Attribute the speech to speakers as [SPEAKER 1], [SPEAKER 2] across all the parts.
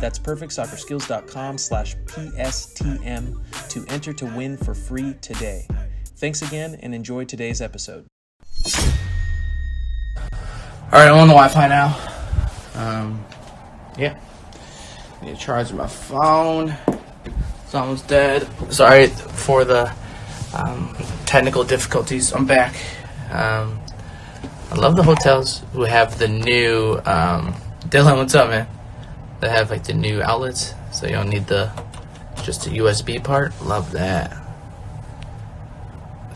[SPEAKER 1] That's perfectsoccerskills.com slash PSTM to enter to win for free today. Thanks again and enjoy today's episode.
[SPEAKER 2] All right, I'm on the Wi-Fi now. Um, yeah, I need to charge my phone. It's almost dead. Sorry for the um, technical difficulties. I'm back. Um, I love the hotels who have the new. Um, Dylan, what's up, man? They have like the new outlets, so you don't need the just the USB part. Love that.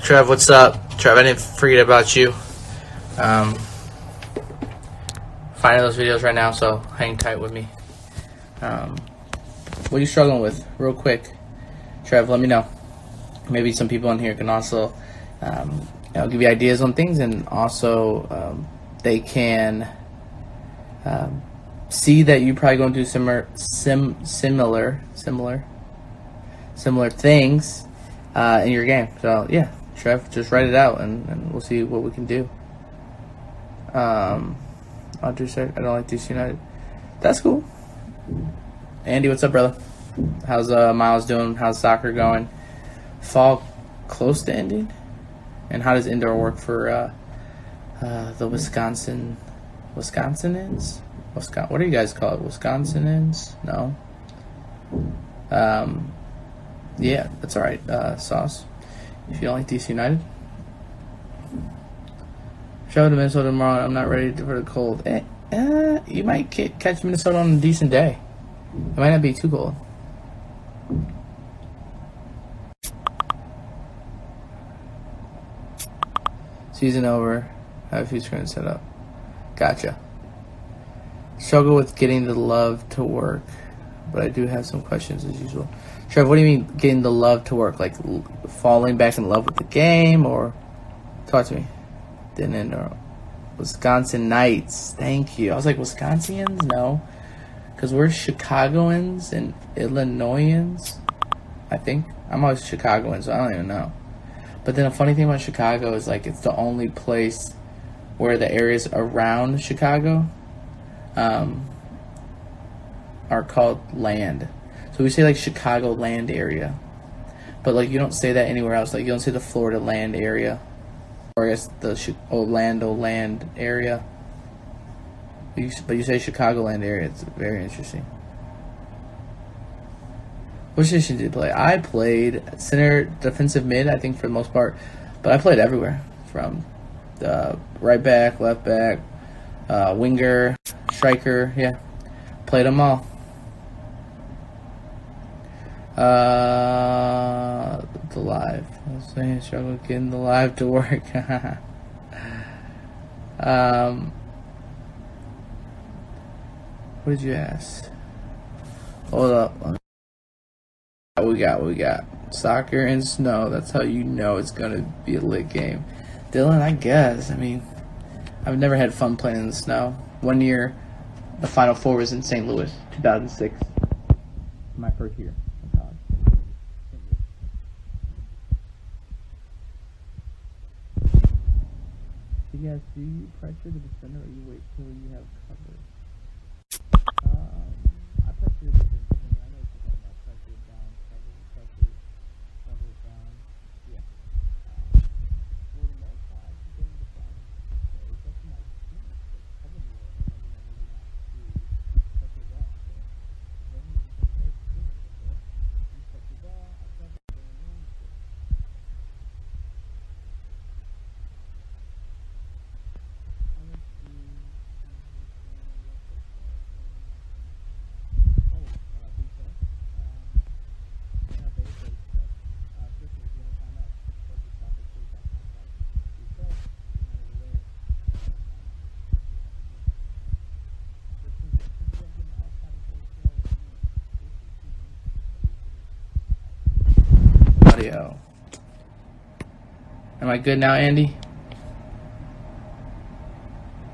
[SPEAKER 2] Trev, what's up? Trev, I didn't forget about you. Um, finding those videos right now, so hang tight with me. Um, what are you struggling with, real quick? Trev, let me know. Maybe some people in here can also um, you know, give you ideas on things, and also um, they can um, see that you're probably going through similar, sim, similar, similar, similar things uh, in your game. So yeah, Trev, just write it out, and, and we'll see what we can do. Um, said, "I don't like DC United." That's cool. Andy, what's up, brother? How's uh, Miles doing? How's soccer going? Fall close to ending, and how does indoor work for uh, uh, the Wisconsin Wisconsinans? Wisconsin, what do you guys call it? Wisconsinans? No. Um, yeah, that's all right. Uh, sauce. If you don't like DC United, show to Minnesota tomorrow. I'm not ready for the cold. Eh, eh, you might catch Minnesota on a decent day. It might not be too cold. Season over. Have a few screens set up. Gotcha. Struggle with getting the love to work, but I do have some questions as usual. Trev, what do you mean getting the love to work? Like falling back in love with the game, or talk to me? Didn't end or Wisconsinites. Thank you. I was like Wisconsians, no, because we're Chicagoans and Illinoisans. I think I'm always Chicagoan, so I don't even know. But then a funny thing about Chicago is like it's the only place where the areas around Chicago um, are called land. So we say like Chicago land area, but like you don't say that anywhere else. Like you don't say the Florida land area, or I guess the Orlando land area. But you, but you say Chicago land area. It's very interesting. Which position did you play? I played center, defensive mid. I think for the most part, but I played everywhere from the right back, left back, uh, winger, striker. Yeah, played them all. Uh, the live. I was saying, struggle getting the live to work. um, what did you ask? Hold up. We got? We got? Soccer and snow. That's how you know it's gonna be a lit game. Dylan, I guess. I mean, I've never had fun playing in the snow. One year, the Final Four was in St. Louis, 2006. My first year in. Do you guys do you pressure the defender or you wait till you have cover? Um, I pressure the defender. I know what you're talking about. Pressure down, cover, pressure, cover down. Yeah. Uh, for the most part, I should go in the front. So it's up to my team to cover me and then maybe not to pressure down. So then you just say, hey, good, so you pressure down, I cover, then in, so audio. Am I good now, Andy?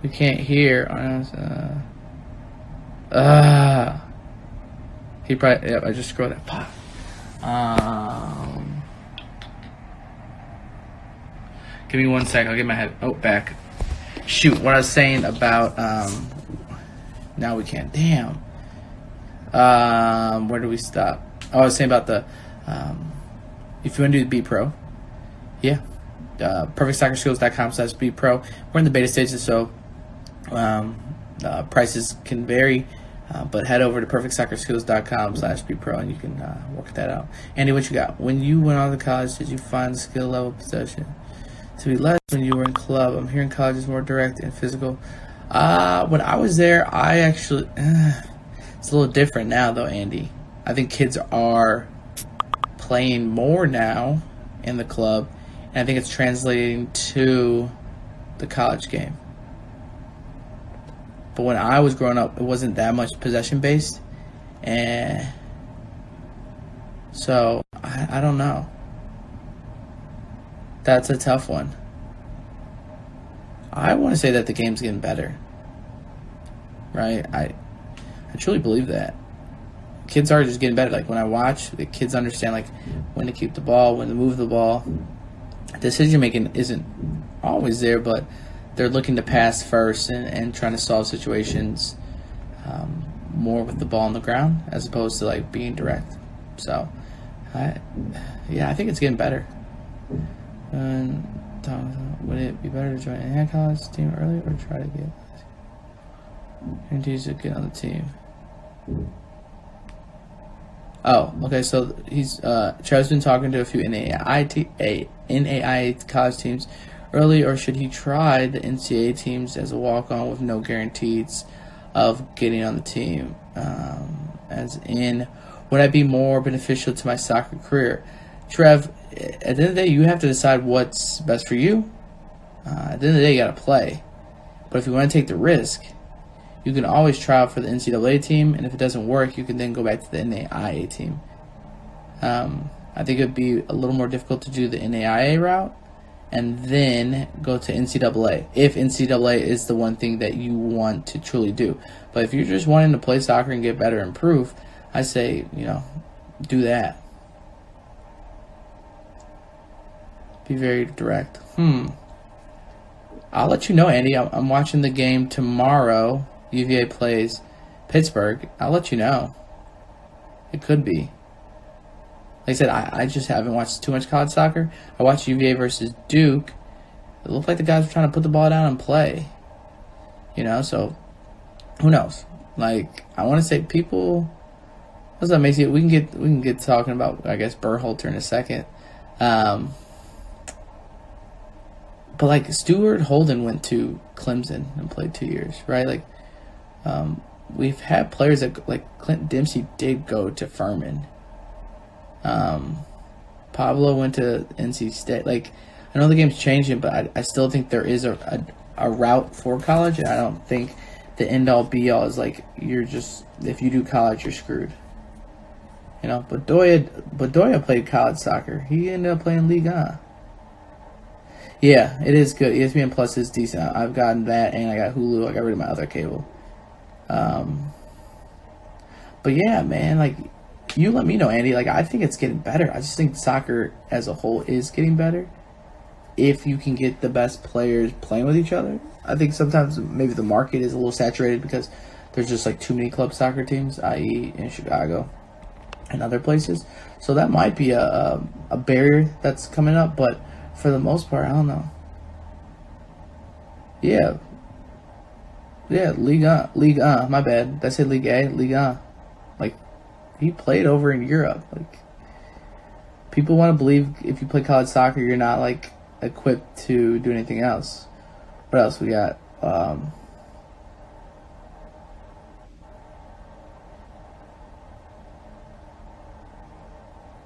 [SPEAKER 2] We can't hear. Uh, uh, he probably. Yep, I just scrolled that. Pop. Um, give me one sec. I'll get my head. Oh, back. Shoot, what I was saying about. Um, now we can't. Damn. Um, where do we stop? Oh, I was saying about the. Um, if you want to do the B Pro, yeah. Uh, perfectsoccerskills.com slash B Pro. We're in the beta stages, so um, uh, prices can vary. Uh, but head over to perfectsoccerskills.com slash B pro and you can uh, work that out. Andy, what you got? When you went on to college, did you find skill level possession to be less when you were in club? I'm hearing college is more direct and physical. Uh, when I was there, I actually, it's a little different now though, Andy. I think kids are playing more now in the club, and I think it's translating to the college game. But when I was growing up, it wasn't that much possession based, and so I, I don't know. That's a tough one. I want to say that the game's getting better. Right? I I truly believe that. Kids are just getting better. Like when I watch, the kids understand like when to keep the ball, when to move the ball. Decision making isn't always there, but they're looking to pass first and, and trying to solve situations um, more with the ball on the ground as opposed to like being direct. So, I, yeah, I think it's getting better. And would it be better to join a hand college team early or try to get guarantees to get on the team? Oh, okay. So he's uh, Trev's been talking to a few NAI a, NAI college teams early, or should he try the NCAA teams as a walk on with no guarantees of getting on the team? Um, as in, would I be more beneficial to my soccer career? Trev, at the end of the day, you have to decide what's best for you. Uh, at the end of the day, you got to play. But if you want to take the risk, you can always try out for the NCAA team, and if it doesn't work, you can then go back to the NAIA team. Um, I think it would be a little more difficult to do the NAIA route and then go to NCAA if NCAA is the one thing that you want to truly do. But if you're just wanting to play soccer and get better and improve, I say, you know, do that. Be very direct. Hmm. I'll let you know, Andy. I'm watching the game tomorrow. UVA plays Pittsburgh. I'll let you know. It could be. Like I said, I, I just haven't watched too much college soccer. I watched UVA versus Duke. It looked like the guys were trying to put the ball down and play. You know, so who knows? Like I want to say, people. What's that, Macy? We can get we can get talking about I guess Berhalter in a second. Um, but like Stuart Holden went to Clemson and played two years, right? Like, um, we've had players that like Clint Dempsey did go to Furman um, Pablo went to NC State. Like, I know the game's changing, but I, I still think there is a, a, a route for college. And I don't think the end all be all is like you're just if you do college, you're screwed. You know, but Doya, but Doya played college soccer. He ended up playing Liga. Yeah, it is good. ESPN Plus is decent. I've gotten that, and I got Hulu. I got rid of my other cable. Um, but yeah, man, like you let me know, Andy. Like I think it's getting better. I just think soccer as a whole is getting better. If you can get the best players playing with each other, I think sometimes maybe the market is a little saturated because there's just like too many club soccer teams, i.e., in Chicago and other places. So that might be a, a, a barrier that's coming up. But for the most part, I don't know. Yeah, yeah, Liga, Liga. My bad. That's it. Liga. Liga he played over in Europe. Like people want to believe if you play college soccer, you're not like equipped to do anything else. What else we got? Um,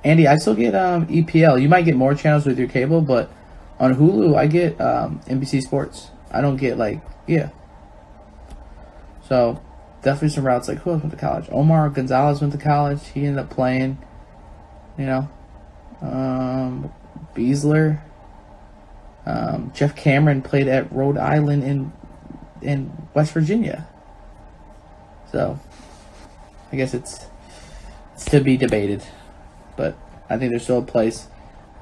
[SPEAKER 2] Andy, I still get um, EPL. You might get more channels with your cable, but on Hulu, I get um, NBC Sports. I don't get like yeah. So definitely some routes like who else went to college? Omar Gonzalez went to college. He ended up playing. You know, Um, Besler. Um, Geoff Cameron played at Rhode Island in in West Virginia. So, I guess it's it's to be debated, but I think there's still a place.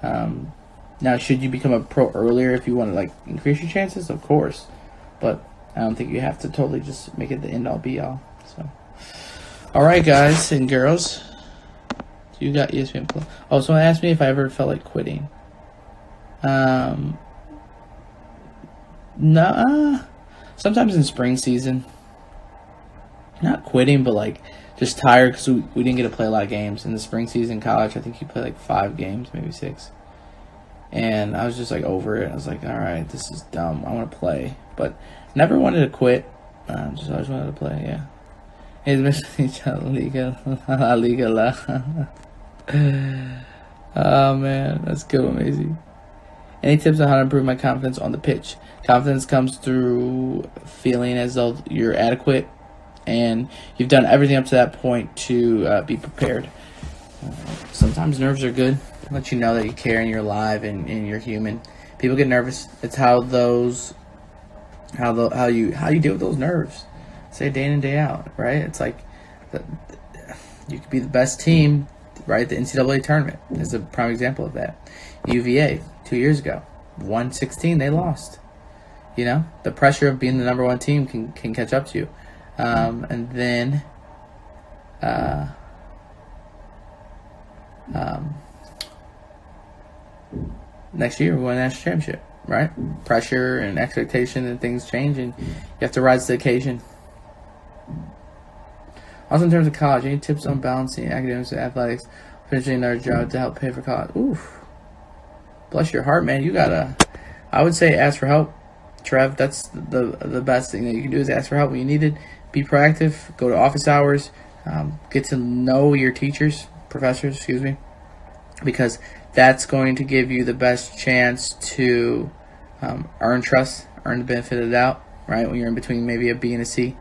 [SPEAKER 2] Um, now, should you become a pro earlier if you want to like increase your chances? Of course, but I don't think you have to totally just make it the end all be all. So, all right, guys and girls, you got ESPN Plus. Oh, someone asked me if I ever felt like quitting. Um, no, sometimes in spring season. Not quitting, but like just tired because we, we didn't get to play a lot of games in the spring season. College, I think you play like five games, maybe six. And I was just like over it. I was like, all right, this is dumb. I want to play, but never wanted to quit. Uh, just always wanted to play. Yeah. It's Liga, Liga La. Oh man, that's good, amazing. Any tips on how to improve my confidence on the pitch? Confidence comes through feeling as though you're adequate and you've done everything up to that point to uh, be prepared. Uh, sometimes nerves are good, let you know that you care and you're alive and, and you're human. People get nervous. It's how those, how the how you how you deal with those nerves. Say day in and day out, right? It's like the, you could be the best team, right? The NCAA tournament is a prime example of that. UVA two years ago, one sixteen, they lost. You know, the pressure of being the number one team can can catch up to you. Um, and then, uh, um, next year we win a national championship, right? Pressure and expectation and things change, and you have to rise to the occasion. Also, in terms of college, any tips on balancing academics and athletics, finishing another job to help pay for college? Oof. Bless your heart, man. You gotta. I would say ask for help, Trev. That's the the best thing that you can do is ask for help when you need it. Be proactive. Go to office hours. Um, get to know your teachers, professors, excuse me, because that's going to give you the best chance to um, earn trust, earn the benefit of the doubt. Right when you're in between maybe a B and a C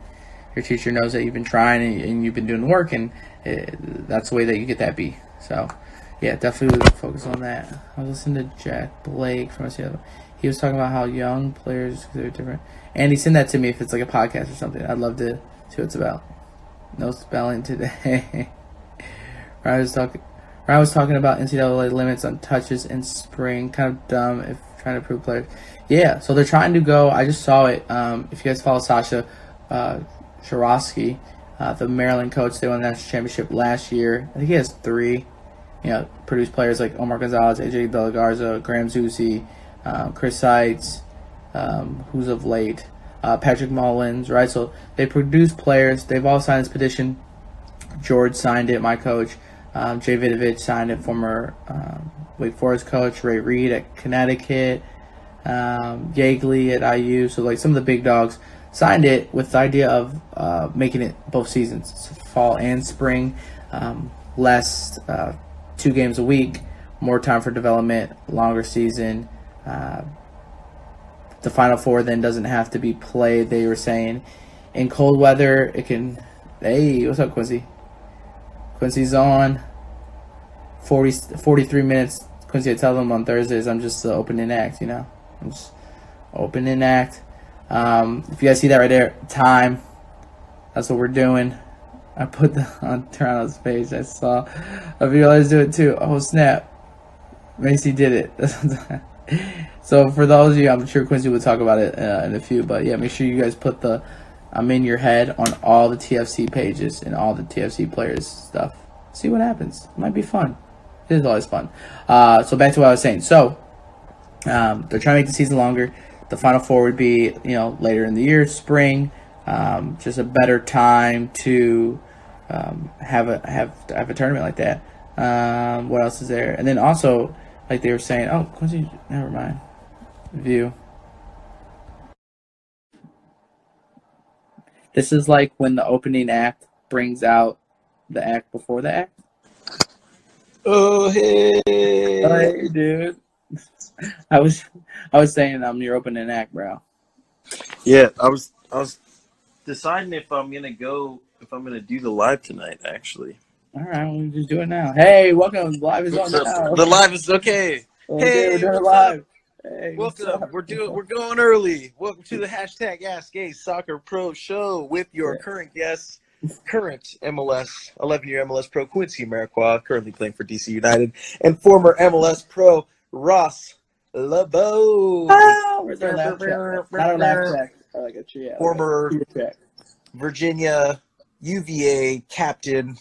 [SPEAKER 2] your teacher knows that you've been trying and, and you've been doing the work, and it, that's the way that you get that B. So, yeah, definitely focus on that. I was listening to Jack Blake from Seattle. He was talking about how young players they're different. Andy, send that to me if it's like a podcast or something. I'd love to see what it's about. No spelling today. I was talking. I was talking about NCAA limits on touches in spring. Kind of dumb if trying to prove players. Yeah, so they're trying to go. I just saw it. Um, if you guys follow Sasha, uh, Cirovski, uh, the Maryland coach. They won the national championship last year. I think he has three. You know, produced players like Omar Gonzalez, AJ De La Garza, Graham Zusi, um, Chris Seitz, um, who's of late, uh, Patrick Mullins, right? So they produce players. They've all signed this petition. George signed it, my coach. Um, Jay Vidovich signed it, former um, Wake Forest coach. Ray Reid at Connecticut. Um, Yeagley at IU. So, like, some of the big dogs signed it with the idea of uh, making it both seasons, fall and spring, um, less uh, two games a week, more time for development, longer season. Uh, the Final Four then doesn't have to be played. They were saying in cold weather it can. Hey, what's up, Quincy? Quincy's on. 40, 43 minutes. Quincy, I tell them on Thursdays I'm just the opening act. You know, I'm just opening act. Um, if you guys see that right there, time. That's what we're doing. I put the on Toronto's page. I saw a few others do it too. Oh snap! Macy did it. so for those of you, I'm sure Quincy will talk about it uh, in a few. But yeah, make sure you guys put the I'm in your head on all the TFC pages and all the TFC players stuff. See what happens. It might be fun. It is always fun. Uh, so back to what I was saying. So um, they're trying to make the season longer. The Final Four would be, you know, later in the year, spring, um, just a better time to um, have a have have a tournament like that. Um, what else is there? And then also, like they were saying, oh, Quincy, never mind. View. This is like when the opening act brings out the act before the act.
[SPEAKER 3] Oh hey,
[SPEAKER 2] hey dude. I was I was saying um, I'm your opening act, bro.
[SPEAKER 3] Yeah, I was I was deciding if I'm gonna go if I'm gonna do the live tonight actually.
[SPEAKER 2] All right, we'll just do it now. Hey, welcome. Live is on now.
[SPEAKER 3] The live is okay.
[SPEAKER 2] Okay,
[SPEAKER 3] Hey,
[SPEAKER 2] we're doing live. Hey,
[SPEAKER 3] Welcome. We're doing. We're going early. Welcome to the hashtag Ask A Soccer Pro Show with your
[SPEAKER 2] Yeah.
[SPEAKER 3] current guest, current MLS 11 year MLS Pro Quincy Amarikwa, currently playing for DC United, and former MLS Pro Ross LaBauex,
[SPEAKER 2] Ah, where's our laugh track? Not our laugh track. I like a tree.
[SPEAKER 3] former
[SPEAKER 2] Tree.
[SPEAKER 3] Virginia UVA captain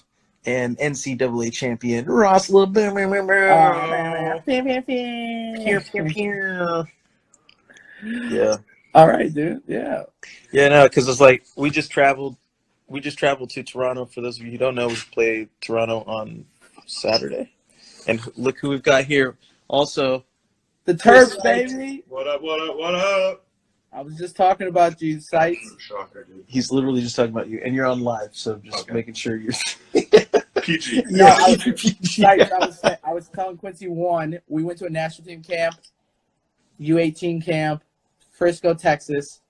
[SPEAKER 3] and NCAA champion Ross LaBauex.
[SPEAKER 2] Oh,
[SPEAKER 3] Pew, pew, pew. Yeah.
[SPEAKER 2] All right, dude. Yeah.
[SPEAKER 3] Yeah, no, because it's like we just traveled. We just traveled to Toronto. For those of you who don't know, we played Toronto on Saturday, and look who we've got here. Also,
[SPEAKER 2] The
[SPEAKER 3] Chris
[SPEAKER 2] Terps,
[SPEAKER 3] Knight.
[SPEAKER 2] baby.
[SPEAKER 4] What up, what up, what up?
[SPEAKER 2] I was just talking about you, Seitz.
[SPEAKER 4] Shocker, dude.
[SPEAKER 3] he's literally just talking about you, and you're on live, so just
[SPEAKER 4] Okay.
[SPEAKER 3] making sure you're.
[SPEAKER 4] PG.
[SPEAKER 2] No, I-
[SPEAKER 3] Yeah.
[SPEAKER 2] Seitz, I was, I was telling Quincy one. We went to a national team camp, U18 camp, Frisco, Texas.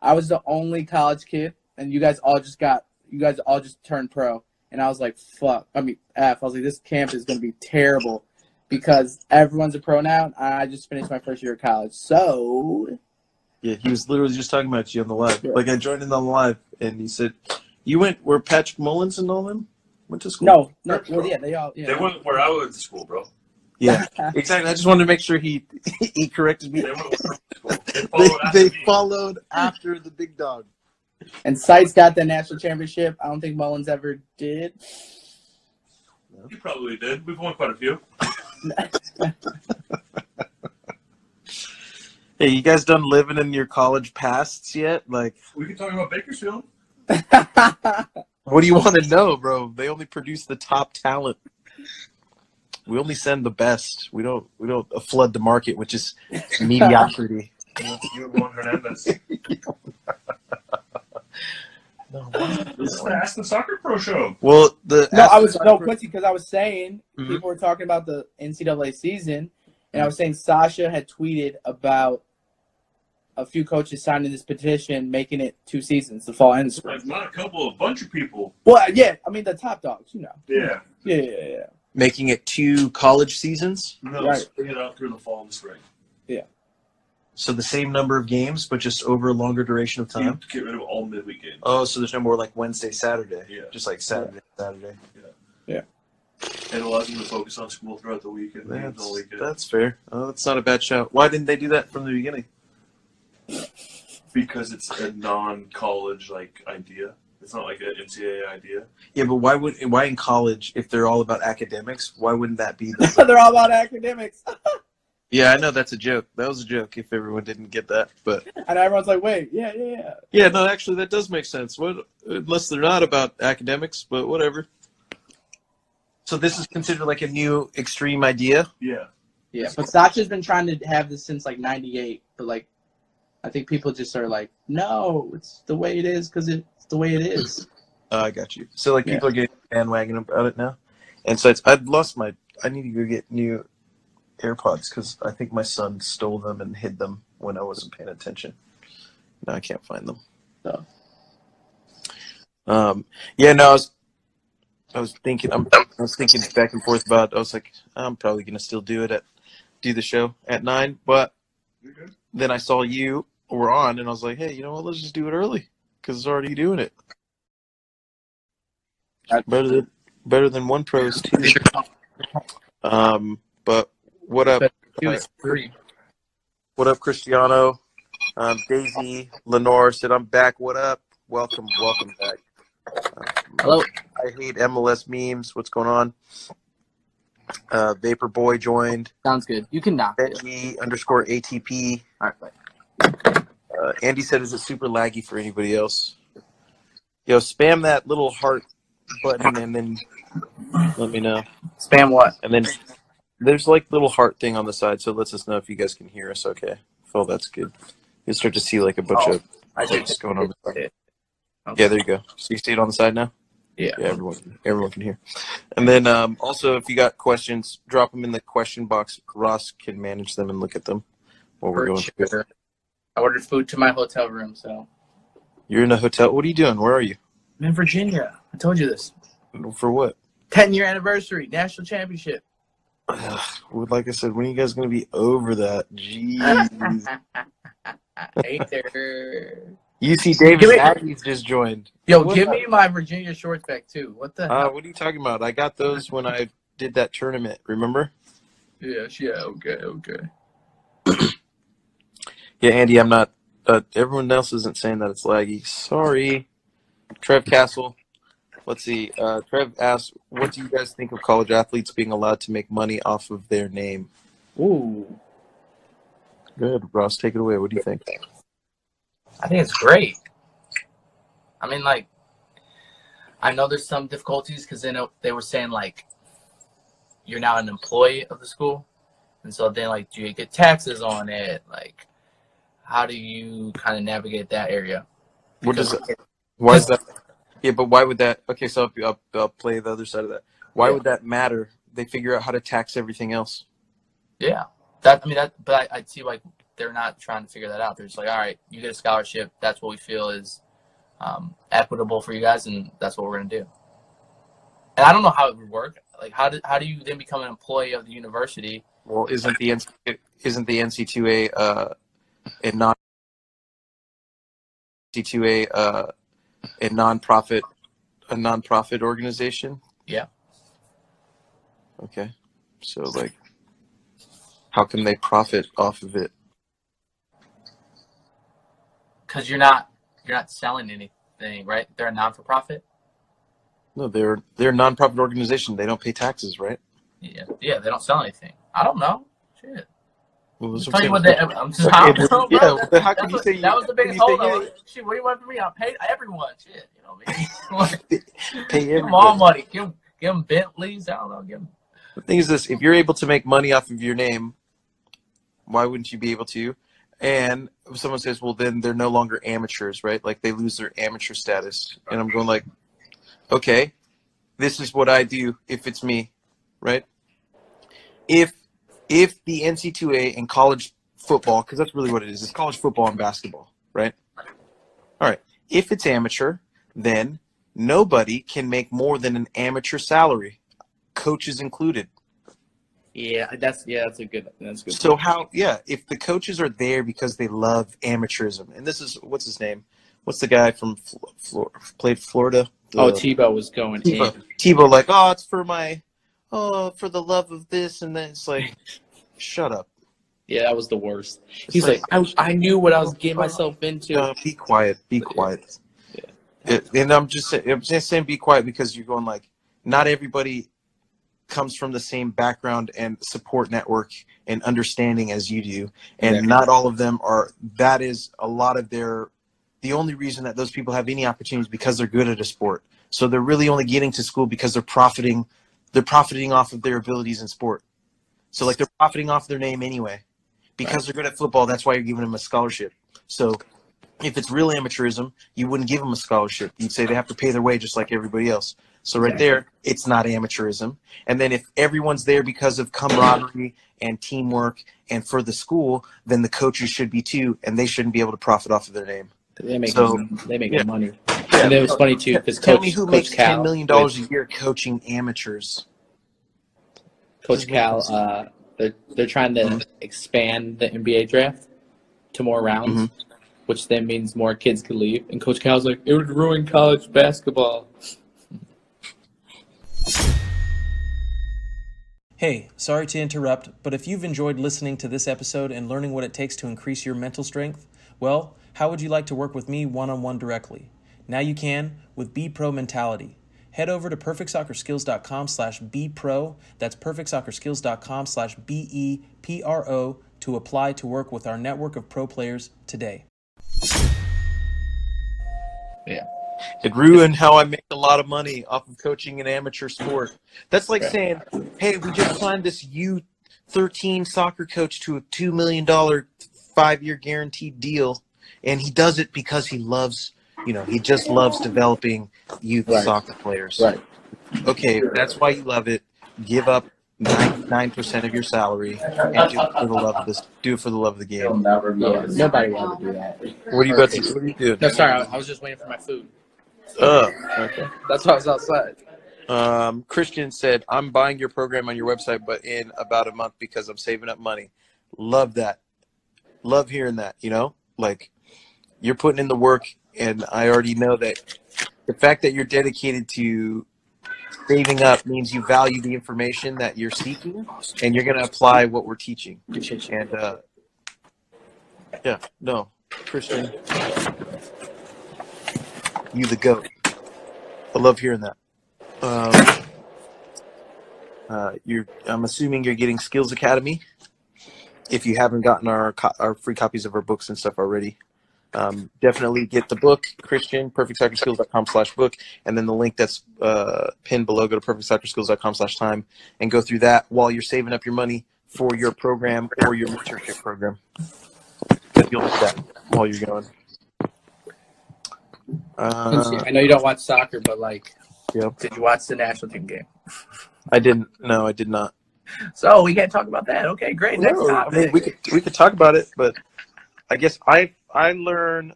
[SPEAKER 2] I was the only college kid, and you guys all just got. You guys all just turned pro, and I was like, "Fuck!" I mean, F. I was like, "This camp is gonna be terrible." Because everyone's a pro now, and I just finished my first year of college. So
[SPEAKER 3] Yeah, he was literally just talking about you on the live.
[SPEAKER 2] Yeah.
[SPEAKER 3] Like I joined in on the live, and he said, "You went where Patrick Mullins and all them went to school."
[SPEAKER 2] no, no, well, yeah, they all, yeah.
[SPEAKER 4] They went where I went to school, bro.
[SPEAKER 3] Yeah, exactly. I just wanted to make sure he he corrected me.
[SPEAKER 4] They went where to school. They
[SPEAKER 3] They,
[SPEAKER 4] followed after
[SPEAKER 3] they followed after the big dog.
[SPEAKER 2] And Seitz got the national championship. I don't think Mullins ever did.
[SPEAKER 4] You probably did. We've won quite a few.
[SPEAKER 3] Hey, you guys done living in your college pasts yet? Like,
[SPEAKER 4] We can talk about Bakersfield.
[SPEAKER 3] What do you want to know, bro? They only produce the top talent. We only send the best. We don't. We don't flood the market, which is mediocrity.
[SPEAKER 4] You you and Juan Hernandez.
[SPEAKER 3] No.
[SPEAKER 4] This is the Ask the Soccer Pro show.
[SPEAKER 3] Well, the
[SPEAKER 2] no, I was no Quincy because I was saying
[SPEAKER 3] Mhm.
[SPEAKER 2] people were talking about the NCAA season, and I was saying Sasha had tweeted about a few coaches signing this petition, making it two seasons, the fall and the spring.
[SPEAKER 4] Like, not a couple, a bunch of people.
[SPEAKER 2] Well, yeah, I mean the top dogs, you know.
[SPEAKER 4] Yeah.
[SPEAKER 2] Yeah, yeah, yeah.
[SPEAKER 3] making it two college seasons,
[SPEAKER 4] No,
[SPEAKER 2] Right.
[SPEAKER 4] spring it out through the fall and the spring. Yeah.
[SPEAKER 3] So the same number of games, but just over a longer duration of
[SPEAKER 4] You
[SPEAKER 3] time.
[SPEAKER 4] get rid of all midweek games.
[SPEAKER 3] Oh, so there's no more like Wednesday, Saturday.
[SPEAKER 4] Yeah.
[SPEAKER 3] Just like Saturday, Saturday. Yeah.
[SPEAKER 4] Yeah and allows them to focus on school throughout the week and games all
[SPEAKER 3] That's,
[SPEAKER 4] weekend.
[SPEAKER 3] that's fair. Oh, that's not a bad shout. Why didn't they do that from the beginning?
[SPEAKER 4] Because it's a non-college like idea. It's not like an NCAA idea.
[SPEAKER 3] Yeah, but why would why in college if they're all about academics? Why wouldn't that be? The,
[SPEAKER 2] They're all about academics,
[SPEAKER 3] yeah, I know that's a joke. That was a joke. If everyone didn't get that, but
[SPEAKER 2] and everyone's like, "Wait, yeah, yeah, yeah."
[SPEAKER 3] yeah, no, actually that does make sense. What unless they're not about academics, but whatever. So this is considered like a new extreme idea.
[SPEAKER 4] Yeah.
[SPEAKER 2] Yeah, but Sasha's been trying to have this since like '98, but like, I think people just are like, "No, it's the way it is because it's the way it is."
[SPEAKER 3] Uh, I got you. So like
[SPEAKER 2] Yeah.
[SPEAKER 3] people are getting bandwagon about it now, and so it's, I've lost my. I need to go get new AirPods because I think my son stole them and hid them when I wasn't paying attention. Now I can't find them.
[SPEAKER 2] So.
[SPEAKER 3] Um. Yeah. No. I was. I was thinking. I'm, I was thinking back and forth about. I was like, I'm probably gonna still do it at, do the show at nine, but
[SPEAKER 4] You're good.
[SPEAKER 3] Then I saw you were on, and I was like, hey, you know what? Let's just do it early because it's already doing it. Better than better than one pros two. Um, but what up?
[SPEAKER 2] It was free.
[SPEAKER 3] What up, Cristiano? Um, Daisy Lenore said, "I'm back. What up? Welcome, welcome back." Um,
[SPEAKER 2] Hello.
[SPEAKER 3] I hate MLS memes. What's going on? Uh, Vapor Boy joined.
[SPEAKER 2] Sounds good. You can knock.
[SPEAKER 3] Benji underscore ATP.
[SPEAKER 2] All right, bye.
[SPEAKER 3] Uh, Andy said, "Is it super laggy for anybody else?" Yo, spam that little heart button and then let me know.
[SPEAKER 2] Spam what?
[SPEAKER 3] And then there's like little heart thing on the side, so it lets us know if you guys can hear us. Okay, oh, that's good. You'll start to see like a bunch
[SPEAKER 2] Oh,
[SPEAKER 3] of
[SPEAKER 2] I
[SPEAKER 3] going on. The side.
[SPEAKER 2] it.
[SPEAKER 3] Yeah, there you go. So you see it on the side now.
[SPEAKER 2] Yeah.
[SPEAKER 3] Yeah, everyone, everyone can hear. And then um, also, if you got questions, drop them in the question box. Ross can manage them and look at them while we're
[SPEAKER 2] For
[SPEAKER 3] going. through
[SPEAKER 2] I ordered food to my hotel room, so
[SPEAKER 3] You're in a hotel. What are you doing? Where are you?
[SPEAKER 2] I'm in Virginia. I told you this.
[SPEAKER 3] For what?
[SPEAKER 2] 10 year anniversary, national championship.
[SPEAKER 3] Ugh, like I said, when are you guys going to be over that? Jeez.
[SPEAKER 2] Hater.
[SPEAKER 3] UC Davis
[SPEAKER 2] Give me-
[SPEAKER 3] Aggies just joined.
[SPEAKER 2] Yo,
[SPEAKER 3] What
[SPEAKER 2] give
[SPEAKER 3] the-
[SPEAKER 2] me my Virginia shorts back too. What the
[SPEAKER 3] Uh, what are you talking about? I got those when I did that tournament. Remember?
[SPEAKER 2] Yeah, yeah, okay, okay.
[SPEAKER 3] Yeah, Andy, I'm not. Uh, everyone else isn't saying that it's laggy. Sorry. Trev Castle. Let's see. Uh, Trev asks, "What do you guys think of college athletes being allowed to make money off of their name?"
[SPEAKER 2] Ooh.
[SPEAKER 3] Good, Ross. Take it away. What do you think?
[SPEAKER 2] I think it's great. I mean, like, I know there's some difficulties because they know they were saying like you're now an employee of the school, and so then like, do you get taxes on it? Like, how do you kind of navigate that area?
[SPEAKER 3] What does
[SPEAKER 2] Because-
[SPEAKER 3] Why is that? Yeah, but why would that? Okay, so I'll, I'll, I'll play the other side of that. Why
[SPEAKER 2] Yeah.
[SPEAKER 3] would that matter? They figure out how to tax everything else.
[SPEAKER 2] Yeah, that I mean that, but I, I see like they're not trying to figure that out. They're just like, all right, you get a scholarship. That's what we feel is um, equitable for you guys, and that's what we're gonna do. And I don't know how it would work. Like, how do how do you then become an employee of the university?
[SPEAKER 3] Well, isn't the NC, isn't the NC2A uh, a non NC2A uh, a nonprofit a nonprofit organization?
[SPEAKER 2] Yeah.
[SPEAKER 3] Okay, so like, how can they profit off of it?
[SPEAKER 2] Because you're not you're not selling anything, right? They're a non for profit.
[SPEAKER 3] No, they're they're a nonprofit organization. They don't pay taxes, right?
[SPEAKER 2] Yeah, yeah, they don't sell anything. I don't know. Shit.
[SPEAKER 3] Well, what
[SPEAKER 2] tell you
[SPEAKER 3] I'm
[SPEAKER 2] what they. I'm just.
[SPEAKER 3] Okay,
[SPEAKER 2] I don't
[SPEAKER 3] but- yeah,
[SPEAKER 2] bro.
[SPEAKER 3] then how can you
[SPEAKER 2] what-
[SPEAKER 3] say
[SPEAKER 2] that was the biggest hold
[SPEAKER 3] yeah?
[SPEAKER 2] Shit, what do you want from me? I pay everyone. Shit, you know what I mean?
[SPEAKER 3] Pay
[SPEAKER 2] Give them all money. Give them, give them Bentleys. I don't know. Give them.
[SPEAKER 3] The thing is this: if you're able to make money off of your name, why wouldn't you be able to? And someone says, "Well, then they're no longer amateurs, right? Like they lose their amateur status." And I'm going like, "Okay, this is what I do if it's me, right? If if the NC2A and college football, because that's really what it is, it's college football and basketball, right? All right. If it's amateur, then nobody can make more than an amateur salary, coaches included.
[SPEAKER 2] Yeah, that's yeah, that's a good. That's a good.
[SPEAKER 3] So how? Yeah, if the coaches are there because they love amateurism, and this is what's his name? What's the guy from Fl- Flor- played Florida? The-
[SPEAKER 2] oh, Tebow was going
[SPEAKER 3] Tebow.
[SPEAKER 2] in.
[SPEAKER 3] Tebow, like, oh, it's for my, oh, for the love of this, and then it's like, shut up.
[SPEAKER 2] Yeah, that was the worst.
[SPEAKER 3] It's
[SPEAKER 2] He's like, I, I knew what I was getting myself into.
[SPEAKER 3] Uh, be quiet. Be quiet. It- and I'm just I'm just saying, be quiet because you're going like, not everybody comes from the same background and support network and understanding as you do, and
[SPEAKER 2] Yeah.
[SPEAKER 3] not all of them are. That is a lot of their. The only reason that those people have any opportunities because they're good at a sport. So they're really only getting to school because they're profiting. They're profiting off of their abilities in sport. So like they're profiting off their name anyway, because they're good at football. That's why you're giving them a scholarship. So if it's real amateurism, you wouldn't give them a scholarship. You'd say they have to pay their way just like everybody else. So right there, it's not amateurism. And then if everyone's there because of camaraderie and teamwork and for the school, then the coaches should be too, and they shouldn't be able to profit off of their name.
[SPEAKER 2] They make
[SPEAKER 3] So-
[SPEAKER 2] they make
[SPEAKER 3] yeah.
[SPEAKER 2] money. And it was funny too because
[SPEAKER 3] Tell
[SPEAKER 2] Coach,
[SPEAKER 3] me who
[SPEAKER 2] Coach
[SPEAKER 3] makes
[SPEAKER 2] Cal,
[SPEAKER 3] ten million dollars a year coaching amateurs.
[SPEAKER 2] Coach Cal, uh, they're they're trying to
[SPEAKER 3] Mhm.
[SPEAKER 2] expand the NBA draft to more rounds,
[SPEAKER 3] Mhm.
[SPEAKER 2] which then means more kids could leave. And Coach Cal's like, it would ruin college basketball.
[SPEAKER 1] Hey, sorry to interrupt, but if you've enjoyed listening to this episode and learning what it takes to increase your mental strength, well, how would you like to work with me one on one directly? Now you can with Be Pro Mentality. Head over to perfectsoccerskills.com slash bpro, that's perfectsoccerskills.com slash B-E-P-R-O to apply to work with our network of pro players today.
[SPEAKER 2] Yeah.
[SPEAKER 3] It ruined how I make a lot of money off of coaching an amateur sport. That's like
[SPEAKER 2] Right.
[SPEAKER 3] saying, "Hey, we just signed this U13 soccer coach to a two million dollar five year guaranteed deal, and he does it because he loves, you know, he just loves developing youth
[SPEAKER 2] Right.
[SPEAKER 3] soccer players."
[SPEAKER 2] Right.
[SPEAKER 3] Okay, if that's why you love it. Give up ninety nine percent of your salary and do it for the love of this. Do it for the love of the game.
[SPEAKER 2] Yeah, nobody would ever do that.
[SPEAKER 3] What are you about to? What are you doing?
[SPEAKER 2] No, sorry, I, I was just waiting for my food.
[SPEAKER 3] Oh, okay.
[SPEAKER 2] That's why I was outside.
[SPEAKER 3] Um, Christian said, "I'm buying your program on your website, but in about a month because I'm saving up money." Love that. Love hearing that. You know, like you're putting in the work, and I already know that the fact that you're dedicated to saving up means you value the information that you're seeking, and you're going to apply what we're teaching. And uh, yeah, no, Christian, you the goat. I love hearing that. Um, uh, you're. I'm assuming you're getting Skills Academy. If you haven't gotten our our free copies of our books and stuff already, um, definitely get the book, Christian, perfectsoccerskills.com slash book, and then the link that's uh, pinned below, go to perfectsoccerskills.com slash time, and go through that while you're saving up your money for your program or your mentorship program. You'll get that while you're going. Uh,
[SPEAKER 2] I know you don't watch soccer, but like,
[SPEAKER 3] Yep.
[SPEAKER 2] did you watch the national team game?
[SPEAKER 3] I didn't. No, I did not.
[SPEAKER 2] So we can't talk about that. Okay, great. Next
[SPEAKER 3] No, I mean, we could we could talk about it, but I guess I I learn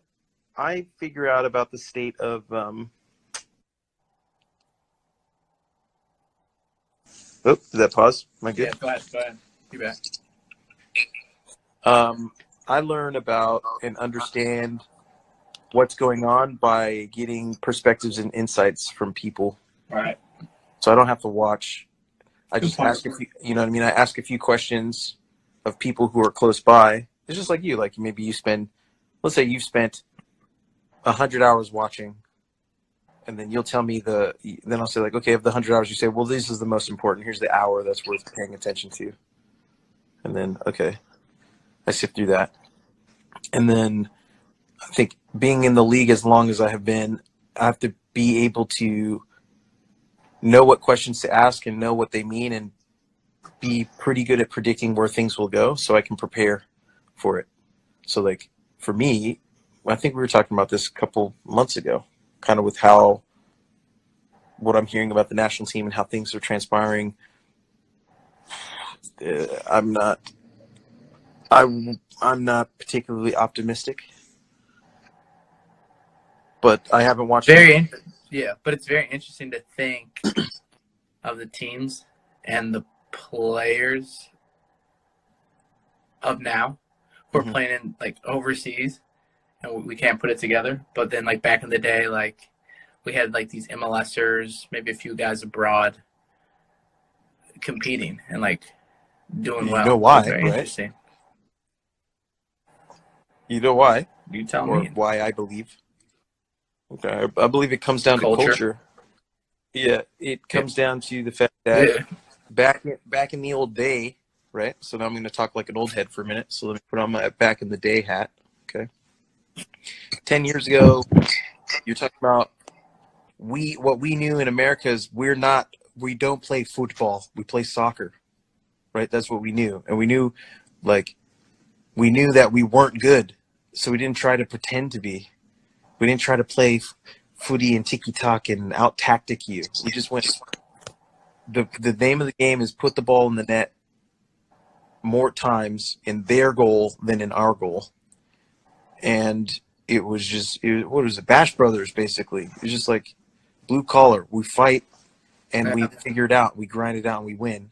[SPEAKER 3] I figure out about the state of um. Oh, did that pause? Am I good?
[SPEAKER 2] yeah, go ahead. Go ahead. You bet.
[SPEAKER 3] Um, I learn about and understand what's going on by getting perspectives and insights from people.
[SPEAKER 2] Right.
[SPEAKER 3] So I don't have to watch. I just ask a few, you know what I mean? I ask a few questions of people who are close by. It's just like you, like maybe you spend, let's say you've spent a hundred hours watching and then you'll tell me the, then I'll say like, okay, of the hundred hours you say, well, this is the most important. Here's the hour that's worth paying attention to. And then, okay, I sift through that. And then I think being in the league as long as I have been, I have to be able to know what questions to ask and know what they mean and be pretty good at predicting where things will go so I can prepare for it. So like for me, I think we were talking about this a couple months ago, kind of with how what I'm hearing about the national team and how things are transpiring. Uh, I'm not I'm I'm not particularly optimistic. But I haven't watched
[SPEAKER 2] Very, in- yeah, but it's very interesting to think of the teams and the players of now who are
[SPEAKER 3] Mhm.
[SPEAKER 2] playing in like overseas, and we- can't put it together. But then, like back in the day, like we had like these MLSers, maybe a few guys abroad competing and like doing
[SPEAKER 3] You
[SPEAKER 2] well.
[SPEAKER 3] know why,
[SPEAKER 2] very
[SPEAKER 3] right?
[SPEAKER 2] interesting.
[SPEAKER 3] You know why?
[SPEAKER 2] You tell
[SPEAKER 3] or
[SPEAKER 2] me.
[SPEAKER 3] why I believe. Okay, I I believe it comes down
[SPEAKER 2] Culture.
[SPEAKER 3] to culture. Yeah, it comes down to the fact that
[SPEAKER 2] Yeah.
[SPEAKER 3] back back in the old day, right? So now I'm going to talk like an old head for a minute. So let me put on my back in the day hat. Okay, ten years ago, you're talking about we what we knew in America is we're not we don't play football, we play soccer, right? That's what we knew, and we knew like we knew that we weren't good, so we didn't try to pretend to be. We didn't try to play footy and tiki-taka and out tactic you. We just went. The the name of the game is put the ball in the net more times in their goal than in our goal, and it was just it, what was it? Bash Brothers basically. It was just like blue collar. We fight and we figure it out. We grind it out and we win.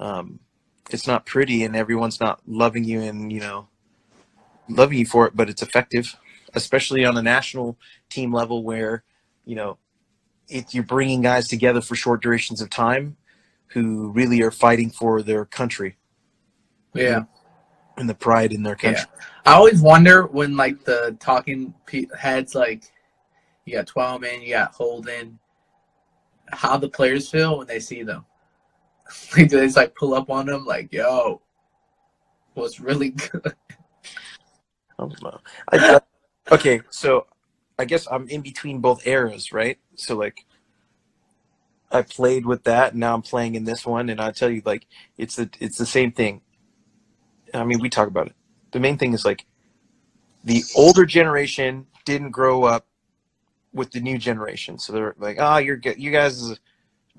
[SPEAKER 3] Um, it's not pretty and everyone's not loving you and you know loving you for it, but it's effective, especially on a national team level where you know it, you're bringing guys together for short durations of time who really are fighting for their country
[SPEAKER 2] yeah.
[SPEAKER 3] and the pride in their country.
[SPEAKER 2] I always wonder when like the talking heads, like you got Twellman, you got Holden, how the players feel when they see them. like do they just like pull up on them, like yo, was really good?
[SPEAKER 3] I don't know. I- okay, so I guess I'm in between both eras, right? So like, I played with that, and now I'm playing in this one, and I tell you, like, it's the it's the same thing. I mean, we talk about it. The main thing is like, the older generation didn't grow up with the new generation, so they're like, oh, you're you guys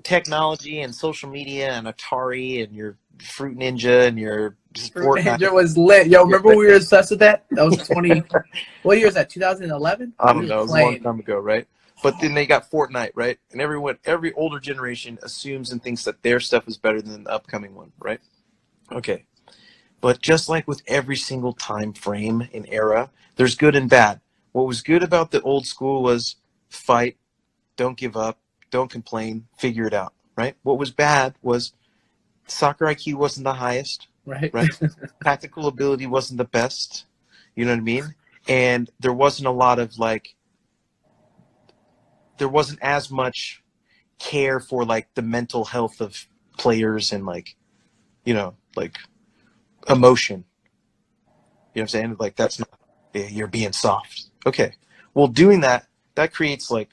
[SPEAKER 3] technology and social media and Atari and your Fruit Ninja and your Fortnite.
[SPEAKER 2] It was lit. Yo, remember we were obsessed with that? That was twenty. what year is that? 2011.
[SPEAKER 3] I don't know. It was a long time ago, right? but then they got Fortnite, right? And everyone, every older generation assumes and thinks that their stuff is better than the upcoming one, right? Okay. But just like with every single time frame and era, there's good and bad. What was good about the old school was fight, don't give up, don't complain, figure it out, right? What was bad was soccer IQ wasn't the highest,
[SPEAKER 2] Right.
[SPEAKER 3] right? Tactical ability wasn't the best. You know what I mean? And there wasn't a lot of like, there wasn't as much care for like the mental health of players and like, you know, like emotion. You know what I'm saying? Like that's not eh, you're being soft. Okay. Well, doing that that creates like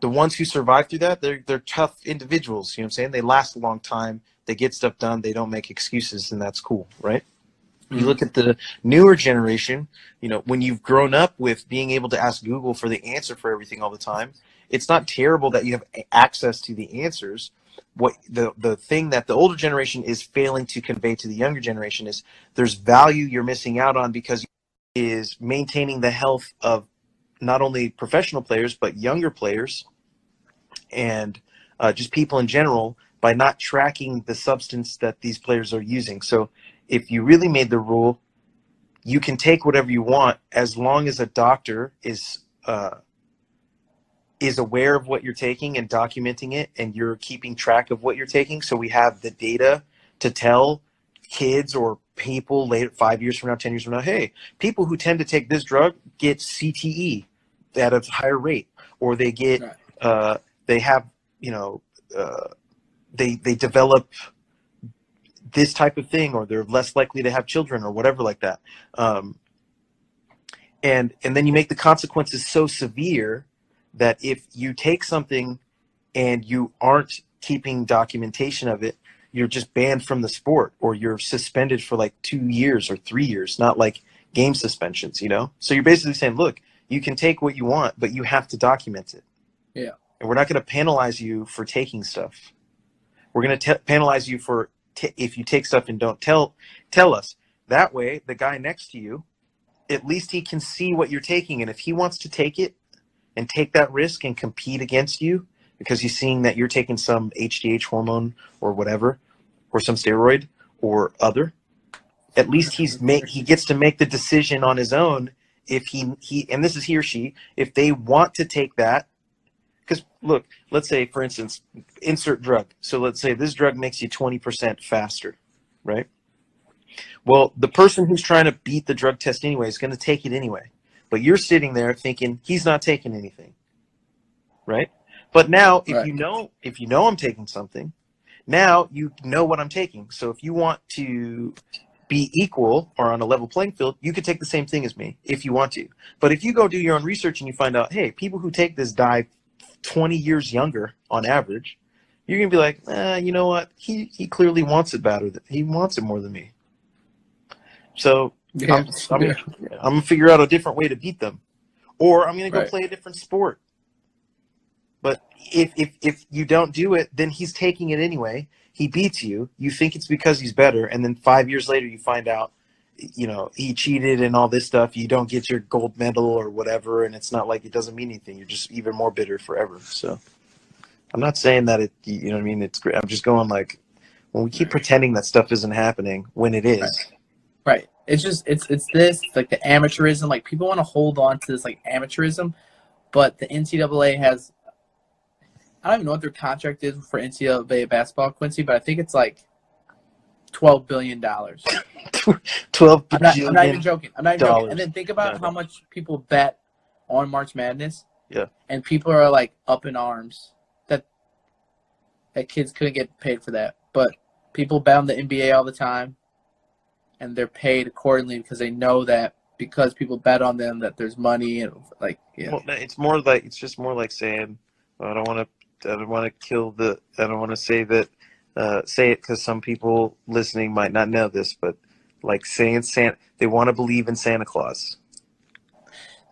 [SPEAKER 3] the ones who survive through that. They're they're tough individuals. You know what I'm saying? They last a long time. They get stuff done. They don't make excuses, and that's cool, right? You look at the newer generation. You know, when you've grown up with being able to ask Google for the answer for everything all the time, it's not terrible that you have access to the answers. What the the thing that the older generation is failing to convey to the younger generation is there's value you're missing out on because is maintaining the health of not only professional players but younger players and uh, just people in general by not tracking the substance that these players are using. So if you really made the rule, you can take whatever you want as long as a doctor is uh, is aware of what you're taking and documenting it, and you're keeping track of what you're taking. So we have the data to tell kids or people later, five years from now, ten years from now, hey, people who tend to take this drug get CTE at a higher rate, or they get uh, they have you know uh, they they develop this type of thing or they're less likely to have children or whatever like that. Um, and and then you make the consequences so severe that if you take something and you aren't keeping documentation of it you're just banned from the sport or you're suspended for like two years or three years not like game suspensions you know? So you're basically saying look you can take what you want but you have to document it.
[SPEAKER 2] Yeah.
[SPEAKER 3] and we're not going to penalize you for taking stuff we're going to penalize you for t- if you take stuff and don't tell tell us. That way the guy next to you at least he can see what you're taking. And if he wants to take it and take that risk and compete against you because he's seeing that you're taking some HGH hormone or whatever or some steroid or other at least he's make he gets to make the decision on his own if he he and this is he or she if they want to take that look let's say for instance insert drug. So let's say this drug makes you 20% faster right? Well the person who's trying to beat the drug test anyway is going to take it anyway. But you're sitting there thinking he's not taking anything right? But now if
[SPEAKER 2] Right.
[SPEAKER 3] you know if you know i'm taking something now you know what i'm taking. So if you want to be equal or on a level playing field you could take the same thing as me if you want to. But if you go do your own research and you find out hey people who take this die 20 years younger on average you're gonna be like eh, you know what he he clearly wants it better than, he wants it more than me so
[SPEAKER 2] Yeah.
[SPEAKER 3] I'm, I'm, gonna, I'm gonna figure out a different way to beat them, or I'm gonna go
[SPEAKER 2] Right.
[SPEAKER 3] play a different sport. But if if if you don't do it, then he's taking it anyway. He beats you. You think it's because he's better, and then five years later you find out, you know, he cheated and all this stuff. You don't get your gold medal or whatever, and it's not like it doesn't mean anything. You're just even more bitter forever. So, I'm not saying that it. You know what I mean? It's great. I'm just going like, when we keep pretending that stuff isn't happening when it is.
[SPEAKER 2] Right. Right. It's just it's it's this like the amateurism. Like people want to hold on to this like amateurism, but the NCAA has. I don't even know what their contract is for NCAA basketball, Quincy, but I think it's like twelve billion dollars.
[SPEAKER 3] Twelve
[SPEAKER 2] I'm not, I'm not even joking. I'm not even joking. And then think about how much people bet on March Madness.
[SPEAKER 3] Yeah.
[SPEAKER 2] And people are like up in arms that that kids couldn't get paid for that. But people bet on the NBA all the time and they're paid accordingly because they know that because people bet on them that there's money and like yeah.
[SPEAKER 3] Well, it's more like it's just more like saying, oh, I don't want to, I don't want to kill the, I don't want to say that, uh, say it because some people listening might not know this, but like saying Santa, they want to believe in Santa Claus.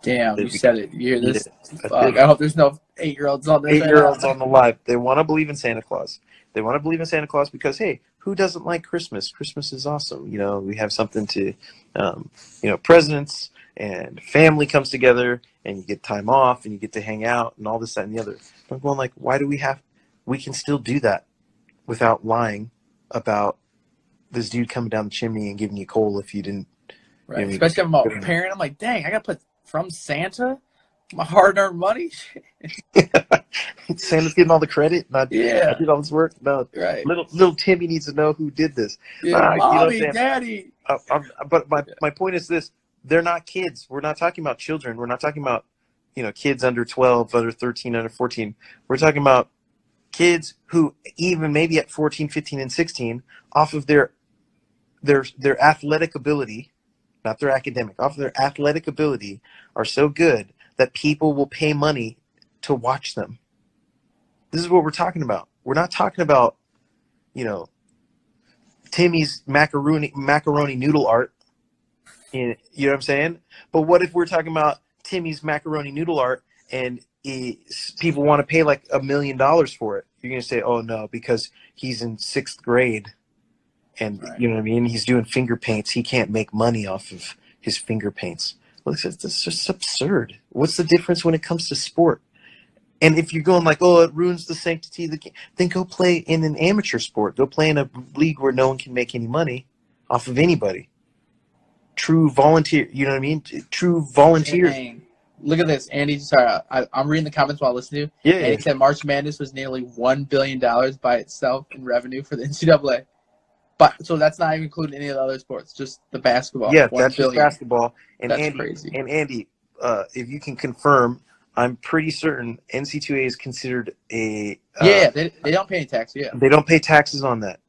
[SPEAKER 2] Damn, you said it. You hear this?
[SPEAKER 3] I
[SPEAKER 2] hope there's no eight year olds on this.
[SPEAKER 3] Eight year olds on the live, they want to believe in Santa Claus. They want to believe in Santa Claus because hey, who doesn't like Christmas? Christmas is awesome. You know, we have something to, um, you know, presents and family comes together and you get time off and you get to hang out and all this that and the other. I'm going like, why do we have? We can still do that without lying about this dude coming down the chimney and giving you coal if you didn't.
[SPEAKER 2] Right.
[SPEAKER 3] Yeah,
[SPEAKER 2] Especially if I'm a parent, I'm like, dang, I gotta put from Santa my hard earned money.
[SPEAKER 3] Santa's getting all the credit. Not
[SPEAKER 2] Yeah.
[SPEAKER 3] I did all this work. No,
[SPEAKER 2] right.
[SPEAKER 3] little little Timmy needs to know who did this.
[SPEAKER 2] Yeah,
[SPEAKER 3] Ah, you know what I'm
[SPEAKER 2] mommy,
[SPEAKER 3] saying?
[SPEAKER 2] daddy.
[SPEAKER 3] Uh, I'm, but my
[SPEAKER 2] Yeah.
[SPEAKER 3] my point is this: they're not kids. We're not talking about children. We're not talking about you know kids under 12, under 13, under 14. We're talking about kids who even maybe at 14, 15, and 16, off of their their their athletic ability, not their academic, off of their athletic ability, are so good that people will pay money to watch them. This is what we're talking about. We're not talking about, you know, Timmy's macaroni macaroni noodle art. In, you know what I'm saying? But what if we're talking about Timmy's macaroni noodle art and it's, people want to pay like a million dollars for it? You're gonna say, "Oh no," because he's in sixth grade, and
[SPEAKER 2] Right.
[SPEAKER 3] you know what I mean. He's doing finger paints. He can't make money off of his finger paints. Well, it's just, it's just absurd. What's the difference when it comes to sport? And if you're going like, oh, it ruins the sanctity of the game, then go play in an amateur sport. Go play in a league where no one can make any money off of anybody. True volunteer, you know what I mean? True volunteer.
[SPEAKER 2] Dang. Look at this, Andy. Sorry, I, I'm reading the comments while listening to you.
[SPEAKER 3] Yeah,
[SPEAKER 2] Andy he said March Madness was nearly one billion dollars by itself in revenue for the NCAA. But so that's not even including any of the other sports, just the basketball.
[SPEAKER 3] yeah, that's just
[SPEAKER 2] billion.
[SPEAKER 3] basketball. And
[SPEAKER 2] That's
[SPEAKER 3] Andy,
[SPEAKER 2] crazy.
[SPEAKER 3] and Andy, uh, if you can confirm, I'm pretty certain NC2A is considered a. Uh,
[SPEAKER 2] yeah, they, they don't pay any tax. Yeah,
[SPEAKER 3] They don't pay taxes on that.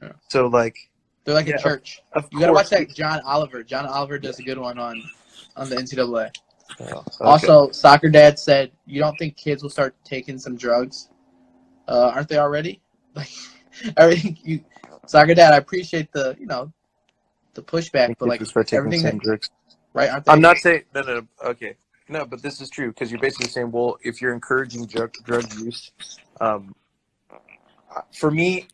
[SPEAKER 2] Yeah.
[SPEAKER 3] So like,
[SPEAKER 2] they're like
[SPEAKER 3] Yeah,
[SPEAKER 2] a church.
[SPEAKER 3] of
[SPEAKER 2] You gotta watch that John Oliver. John Oliver does a good one on on the NCAA.
[SPEAKER 3] Oh, okay.
[SPEAKER 2] Also, soccer dad said you don't think kids will start taking some drugs? Uh, aren't they already? Like everything. You, soccer dad, I appreciate the you know the pushback,
[SPEAKER 3] think
[SPEAKER 2] but like
[SPEAKER 3] start taking
[SPEAKER 2] everything
[SPEAKER 3] some
[SPEAKER 2] that,
[SPEAKER 3] drugs.
[SPEAKER 2] right? Aren't they?
[SPEAKER 3] I'm not saying no, no, no. Okay, no, but this is true because you're basically saying, well, if you're encouraging drug drug use, um, for me,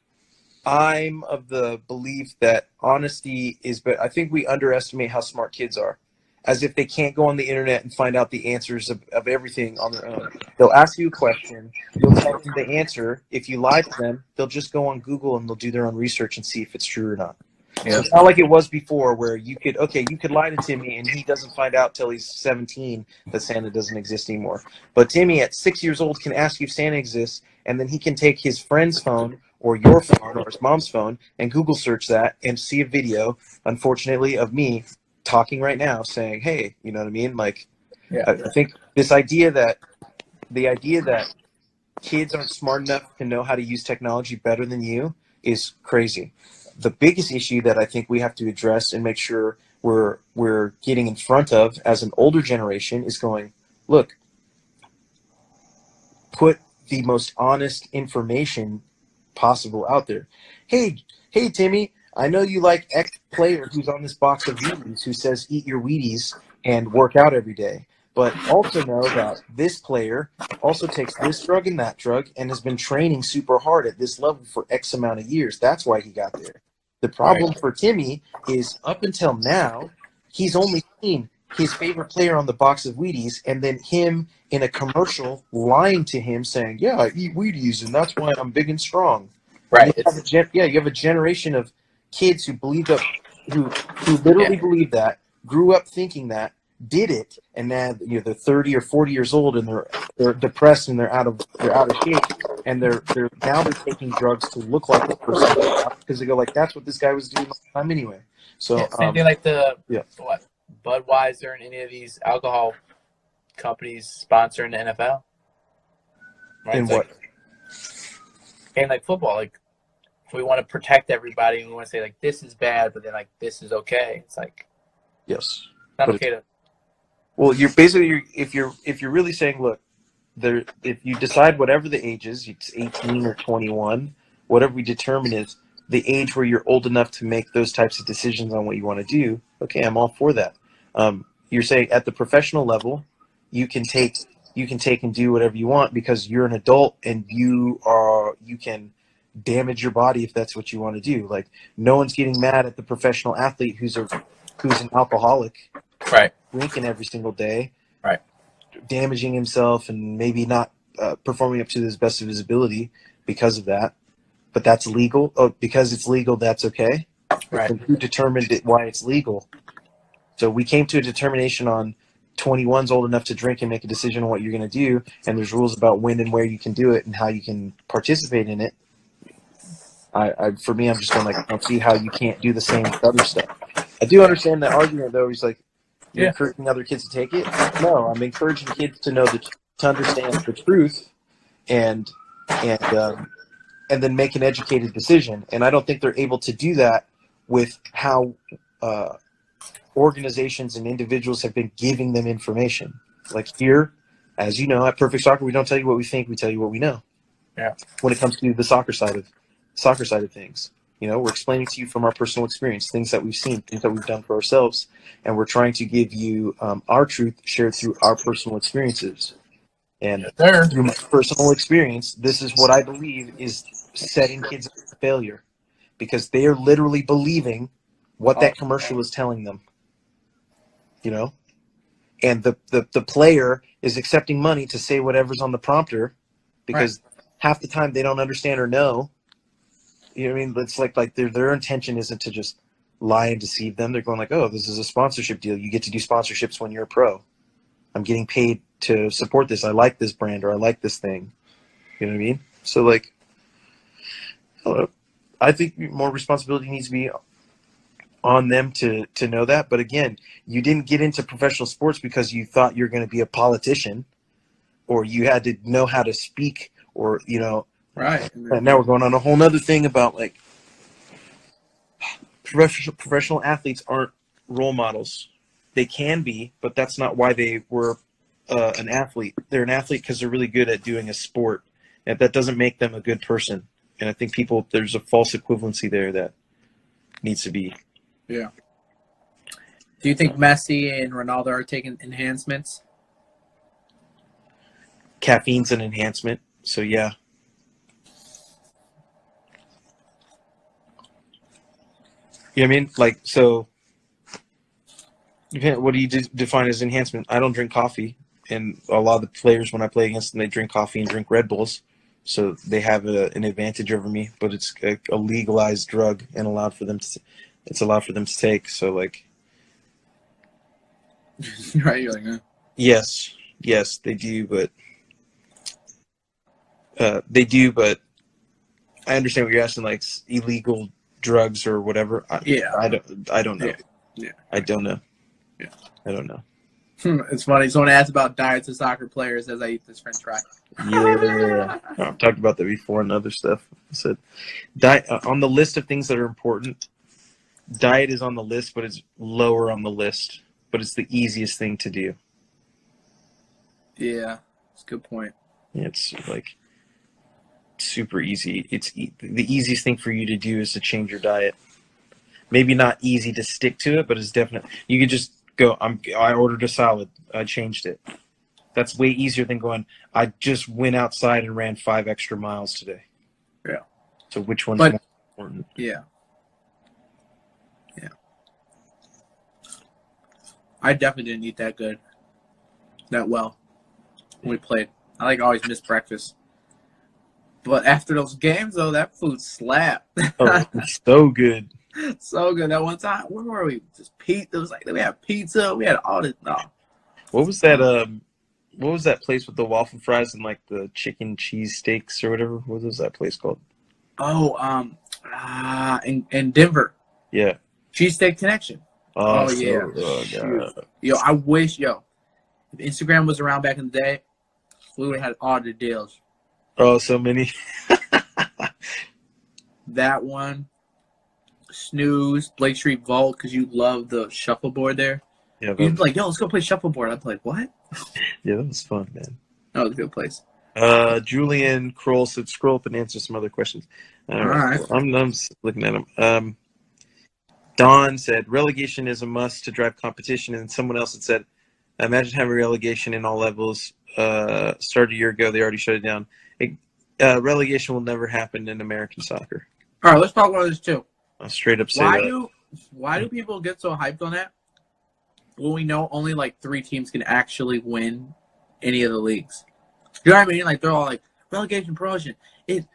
[SPEAKER 3] I'm of the belief that honesty is. But I think we underestimate how smart kids are, as if they can't go on the internet and find out the answers of, of everything on their own. They'll ask you a question, you'll tell them the answer. If you lie to them, they'll just go on Google and they'll do their own research and see if it's true or not. So it's not like it was before where you could okay you could lie to Timmy and he doesn't find out till he's 17 that Santa doesn't exist anymore. But Timmy at six years old can ask you if Santa exists and then he can take his friend's phone or your phone or his mom's phone and Google search that and see a video, unfortunately, of me talking right now saying, Hey, you know what I mean? Like
[SPEAKER 2] Yeah.
[SPEAKER 3] I, I think this idea that the idea that kids aren't smart enough to know how to use technology better than you is crazy the biggest issue that I think we have to address and make sure we're we're getting in front of as an older generation is going, look, put the most honest information possible out there. Hey, hey Timmy, I know you like X player who's on this box of Wheaties who says eat your Wheaties and work out every day. But also know that this player also takes this drug and that drug and has been training super hard at this level for X amount of years. That's why he got there. The problem for Timmy is up until now, he's only seen his favorite player on the box of Wheaties and then him in a commercial lying to him saying, Yeah, I eat Wheaties and that's why I'm big and strong.
[SPEAKER 2] right.
[SPEAKER 3] You gen- yeah, you have a generation of kids who believed up, who who literally
[SPEAKER 2] Yeah.
[SPEAKER 3] believed that, grew up thinking that, did it, and now you know they're thirty or forty years old and they're they're depressed and they're out of they're out of shape and they're they're now they're taking drugs to look like the person because they go like that's what this guy was doing the time anyway. So
[SPEAKER 5] Yeah, same
[SPEAKER 3] um,
[SPEAKER 5] thing like the
[SPEAKER 3] yeah.
[SPEAKER 5] what Budweiser and any of these alcohol companies sponsoring the NFL. Right? It's
[SPEAKER 3] what?
[SPEAKER 5] Like, and like football, like we want to protect everybody and we want to say like this is bad, but then like this is okay. It's like
[SPEAKER 3] Yes.
[SPEAKER 5] not
[SPEAKER 3] But
[SPEAKER 5] okay to
[SPEAKER 3] Well, you're basically you're, if you're if you're really saying, look, there if you decide whatever the age is, it's 18 or 21, whatever we determine is the age where you're old enough to make those types of decisions on what you want to do. Okay, I'm all for that. Um, you're saying at the professional level, you can take you can take and do whatever you want because you're an adult and you are you can damage your body if that's what you want to do. Like no one's getting mad at the professional athlete who's a who's an alcoholic
[SPEAKER 5] right.
[SPEAKER 3] drinking every single day,
[SPEAKER 5] Right.
[SPEAKER 3] damaging himself and maybe not uh, performing up to his best of his ability because of that. But that's legal. Oh, because it's legal, that's okay.
[SPEAKER 5] Right.
[SPEAKER 3] Who determined it, why it's legal? So we came to a determination on 21's old enough to drink and make a decision on what you're going to do, and there's rules about when and where you can do it and how you can participate in it. I, I for me, I'm just going like, I don't see how you can't do the same with other stuff. I do understand that argument though. He's like, you're
[SPEAKER 5] Yeah.
[SPEAKER 3] encouraging other kids to take it. No, I'm encouraging kids to know the to understand the truth, and and um, and then make an educated decision. And I don't think they're able to do that with how uh, organizations and individuals have been giving them information. Like here, as you know, at Perfect Soccer, we don't tell you what we think; we tell you what we know.
[SPEAKER 5] Yeah.
[SPEAKER 3] When it comes to the soccer side of soccer side of things, you know, we're explaining to you from our personal experience things that we've seen, things that we've done for ourselves, and we're trying to give you um, our truth shared through our personal experiences. And
[SPEAKER 5] There.
[SPEAKER 3] through my personal experience, this is what I believe is setting kids up for failure because they are literally believing what that commercial is telling them. You know? And the, the, the player is accepting money to say whatever's on the prompter because half the time they don't understand or know. You know what I mean? It's like like their their intention isn't to just lie and deceive them. They're going like, oh, this is a sponsorship deal. You get to do sponsorships when you're a pro. I'm getting paid to support this. I like this brand or I like this thing. You know what I mean? So like, hello. I think more responsibility needs to be on them to to know that. But again, you didn't get into professional sports because you thought you're going to be a politician, or you had to know how to speak, or you know.
[SPEAKER 2] Right.
[SPEAKER 3] And now we're going on a whole nother thing about like professional professional athletes aren't role models. They can be, but that's not why they were uh, an athlete. They're an athlete because they're really good at doing a sport, and that doesn't make them a good person. And I think people there's a false equivalency there that needs to be. Yeah.
[SPEAKER 2] Do you think Messi and Ronaldo are taking enhancements?
[SPEAKER 3] Caffeine's an enhancement, so yeah. You know what I mean? Like so. What do you de- define as enhancement? I don't drink coffee, and a lot of the players when I play against them, they drink coffee and drink Red Bulls, so they have a, an advantage over me. But it's a, a legalized drug and allowed for them to. It's allowed for them to take. So like,
[SPEAKER 2] right. You're like, huh?
[SPEAKER 3] Yes, yes, they do, but uh, they do, but I understand what you're asking, like illegal drugs or whatever. I,
[SPEAKER 2] Yeah.
[SPEAKER 3] I don't, I don't know.
[SPEAKER 2] Yeah, yeah.
[SPEAKER 3] I don't know.
[SPEAKER 2] Yeah.
[SPEAKER 3] I don't know.
[SPEAKER 2] Hmm, it's funny. Someone asked about diets of soccer players as I eat this French fry.
[SPEAKER 3] Yeah, I've talked about that before and other stuff. I said, diet uh, on the list of things that are important. Diet is on the list, but it's lower on the list. But it's the easiest thing to do.
[SPEAKER 2] Yeah, it's a good point.
[SPEAKER 3] It's like super easy. It's e- the easiest thing for you to do is to change your diet. Maybe not easy to stick to it, but it's definitely You could just go. I'm. I ordered a salad. I changed it. That's way easier than going. I just went outside and ran five extra miles today.
[SPEAKER 2] Yeah.
[SPEAKER 3] So which one's
[SPEAKER 2] But-
[SPEAKER 3] more important?
[SPEAKER 2] Yeah. Yeah. I definitely didn't eat that good, that well when we played. I like always miss breakfast. But after those games, though, that food slapped.
[SPEAKER 3] Oh, so good.
[SPEAKER 2] so good. That one time, where were we? Just pizza. It was like we had pizza. We had all this. No,
[SPEAKER 3] What was that? Um, what was that place with the waffle fries and like the chicken cheese steaks or whatever? What was that place called?
[SPEAKER 2] oh, um, ah, in, in Denver,
[SPEAKER 3] Yeah.
[SPEAKER 2] cheesesteak connection.
[SPEAKER 3] Oh,
[SPEAKER 2] Oh,
[SPEAKER 3] so-
[SPEAKER 2] yeah. Yo, I wish, yo, if Instagram was around back in the day, we would have had all the deals.
[SPEAKER 3] Oh, so many.
[SPEAKER 2] That one, Snooze, Blake Street Vault, because you love the shuffleboard there.
[SPEAKER 3] Yeah,
[SPEAKER 2] You'd be like, yo, let's go play shuffleboard. I'm like, what?
[SPEAKER 3] yeah, that was fun, man.
[SPEAKER 2] That was a good place.
[SPEAKER 3] Uh, Julian Kroll said, "Scroll up and answer some other questions." All right,
[SPEAKER 2] right.
[SPEAKER 3] I'm, I'm looking at them. Um, Don said, "Relegation is a must to drive competition," and someone else had said, "Imagine having relegation in all levels. Uh, started a year ago. They already shut it down. It, uh, relegation will never happen in American soccer.
[SPEAKER 2] All right, let's talk about this too.
[SPEAKER 3] I'll straight up say
[SPEAKER 2] Why
[SPEAKER 3] that.
[SPEAKER 2] do why do people get so hyped on that? when we know only like three teams can actually win any of the leagues. You know what I mean? Like they're all like relegation, promotion, it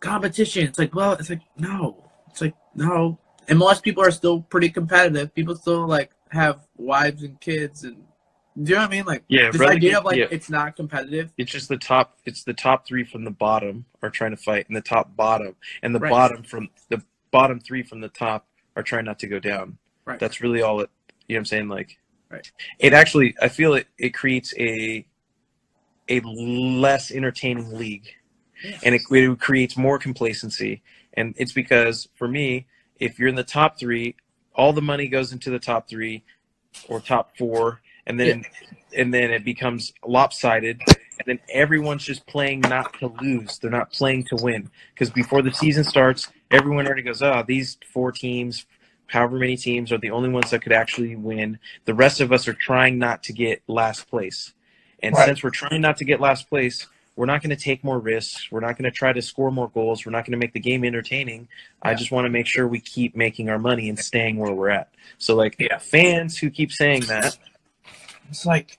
[SPEAKER 2] competition. It's like, well, it's like no, it's like no. And most people are still pretty competitive. People still like have wives and kids, and do you know what I mean? Like
[SPEAKER 3] Yeah,
[SPEAKER 2] this idea of like
[SPEAKER 3] yeah.
[SPEAKER 2] it's not competitive.
[SPEAKER 3] It's just the top. It's the top three from the bottom are trying to fight, and the top bottom, and the
[SPEAKER 2] Right.
[SPEAKER 3] bottom from the bottom three from the top are trying not to go down.
[SPEAKER 2] Right.
[SPEAKER 3] That's really all it. You know what I'm saying? Like,
[SPEAKER 2] Right.
[SPEAKER 3] It actually, I feel it. It creates a a less entertaining league, and it, it creates more complacency. And it's because for me, if you're in the top three, all the money goes into the top three or top four, and then and then it becomes lopsided. And then everyone's just playing not to lose. They're not playing to win. Because before the season starts, everyone already goes, oh, these four teams, however many teams, are the only ones that could actually win. The rest of us are trying not to get last place. And
[SPEAKER 2] Right.
[SPEAKER 3] since we're trying not to get last place, we're not going to take more risks. We're not going to try to score more goals. We're not going to make the game entertaining. I just want to make sure we keep making our money and staying where we're at. So, like,
[SPEAKER 2] Yeah.
[SPEAKER 3] fans who keep saying that,
[SPEAKER 2] It's like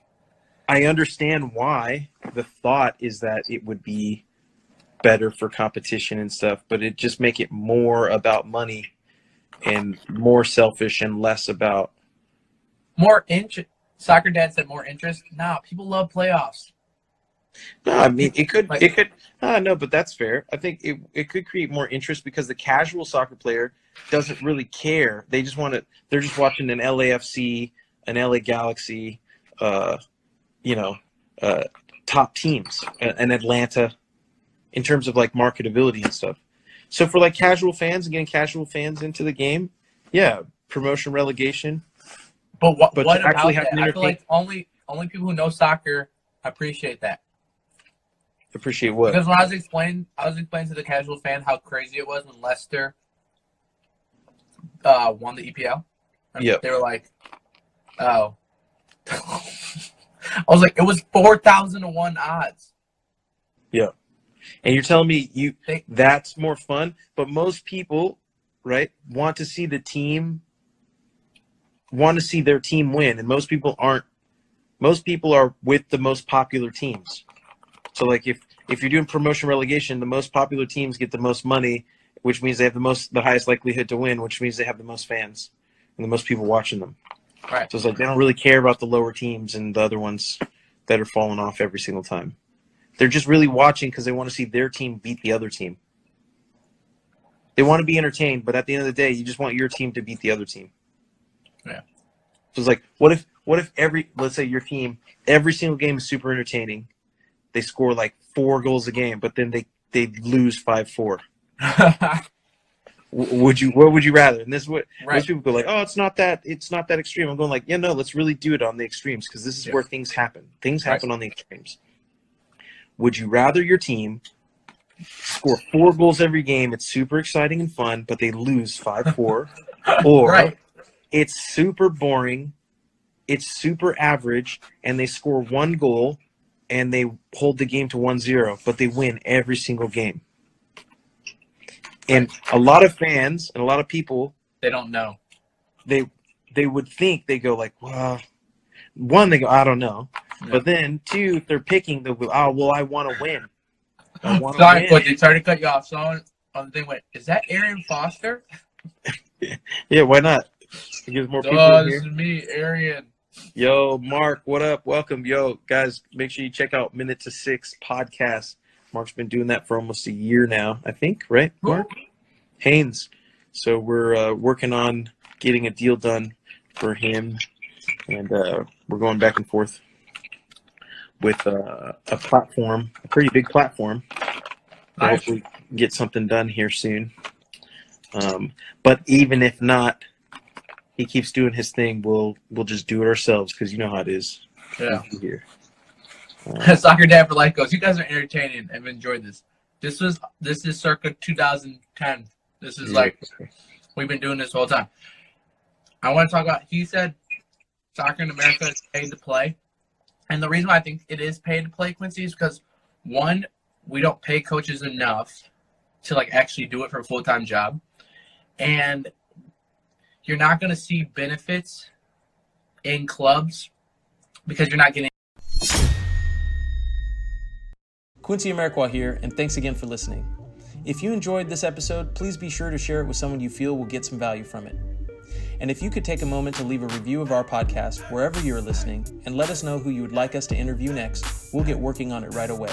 [SPEAKER 3] I understand why the thought is that it would be better for competition and stuff, but it just make it more about money and more selfish and less about
[SPEAKER 2] more interest. Soccer dad said more interest. Nah, people love playoffs.
[SPEAKER 3] no, I mean it could
[SPEAKER 2] Like-
[SPEAKER 3] it could uh, no, but that's fair. I think it it could create more interest because the casual soccer player doesn't really care. They just want to they're just watching an LAFC, an LA Galaxy, uh, you know, uh, top teams, uh, an Atlanta in terms of like marketability and stuff. So for like casual fans and getting casual fans into the game, yeah, promotion relegation.
[SPEAKER 2] But what,
[SPEAKER 3] But
[SPEAKER 2] what
[SPEAKER 3] actually have
[SPEAKER 2] I feel like only only people who know soccer appreciate that.
[SPEAKER 3] Appreciate what?
[SPEAKER 2] Because when I was explaining, I was explaining to the casual fan how crazy it was when Leicester uh, won the EPL. And
[SPEAKER 3] Yep.
[SPEAKER 2] They were like, "Oh." I was like, "It was four thousand to one odds."
[SPEAKER 3] Yeah, and you're telling me you that's more fun, but most people, right, want to see the team want to see their team win and most people aren't most people are with the most popular teams. So like if if you're doing promotion relegation, the most popular teams get the most money, which means they have the most the highest likelihood to win, which means they have the most fans and the most people watching them.
[SPEAKER 2] Right.
[SPEAKER 3] So it's like they don't really care about the lower teams and the other ones that are falling off every single time. They're just really watching because they want to see their team beat the other team. They want to be entertained, but at the end of the day, you just want your team to beat the other team.
[SPEAKER 2] Yeah.
[SPEAKER 3] So it's like, what if, what if every, let's say your team, every single game is super entertaining. They score like four goals a game, but then they they lose five four. Would you? What would you rather? And this is what
[SPEAKER 2] right.
[SPEAKER 3] most people go like, oh, it's not that, it's not that extreme. I'm going like, yeah, no, let's really do it on the extremes because this is
[SPEAKER 2] Yeah.
[SPEAKER 3] where things happen. Things
[SPEAKER 2] Right.
[SPEAKER 3] happen on the extremes. Would you rather your team score four goals every game? It's super exciting and fun, but they lose five four, or
[SPEAKER 2] Right.
[SPEAKER 3] it's super boring, it's super average, and they score one goal and they hold the game to 1-0, but they win every single game. And a lot of fans and a lot of people
[SPEAKER 2] They don't know.
[SPEAKER 3] they they would think they go like, well, one they go, I don't know,
[SPEAKER 2] Yeah.
[SPEAKER 3] but then two, they're picking, they'll oh well, I want to win. I want to
[SPEAKER 2] Sorry,
[SPEAKER 3] win.
[SPEAKER 2] but they started to cut you off. Someone on the thing went, "Is that Aaron Foster?"
[SPEAKER 3] Yeah, why not? Because more people
[SPEAKER 2] Oh, this
[SPEAKER 3] here.
[SPEAKER 2] is me, Arian.
[SPEAKER 3] Yo, Mark, what up? Welcome, yo, guys. Make sure you check out Minute to Six podcast. Mark's been doing that for almost a year now, I think, right, Mark? Haynes. So we're uh, working on getting a deal done for him, and uh, we're going back and forth with uh, a platform, a pretty big platform.
[SPEAKER 2] Nice.
[SPEAKER 3] Hopefully, get something done here soon. Um, but even if not, he keeps doing his thing. We'll we'll just do it ourselves because you know how it is
[SPEAKER 2] Yeah.
[SPEAKER 3] here.
[SPEAKER 2] Soccer Dad for Life goes. You guys are entertaining. I've enjoyed this. This was this is circa 2010. This is like we've been doing this whole time. I want to talk about. He said soccer in America is paid to play, and the reason why I think it is paid to play, Quincy, is because one, we don't pay coaches enough to like actually do it for a full time job, and you're not going to see benefits in clubs because you're not getting.
[SPEAKER 3] Quincy Amarikwa here, and thanks again for listening. If you enjoyed this episode, please be sure to share it with someone you feel will get some value from it. And if you could take a moment to leave a review of our podcast wherever you're listening and let us know who you would like us to interview next, we'll get working on it right away.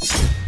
[SPEAKER 3] you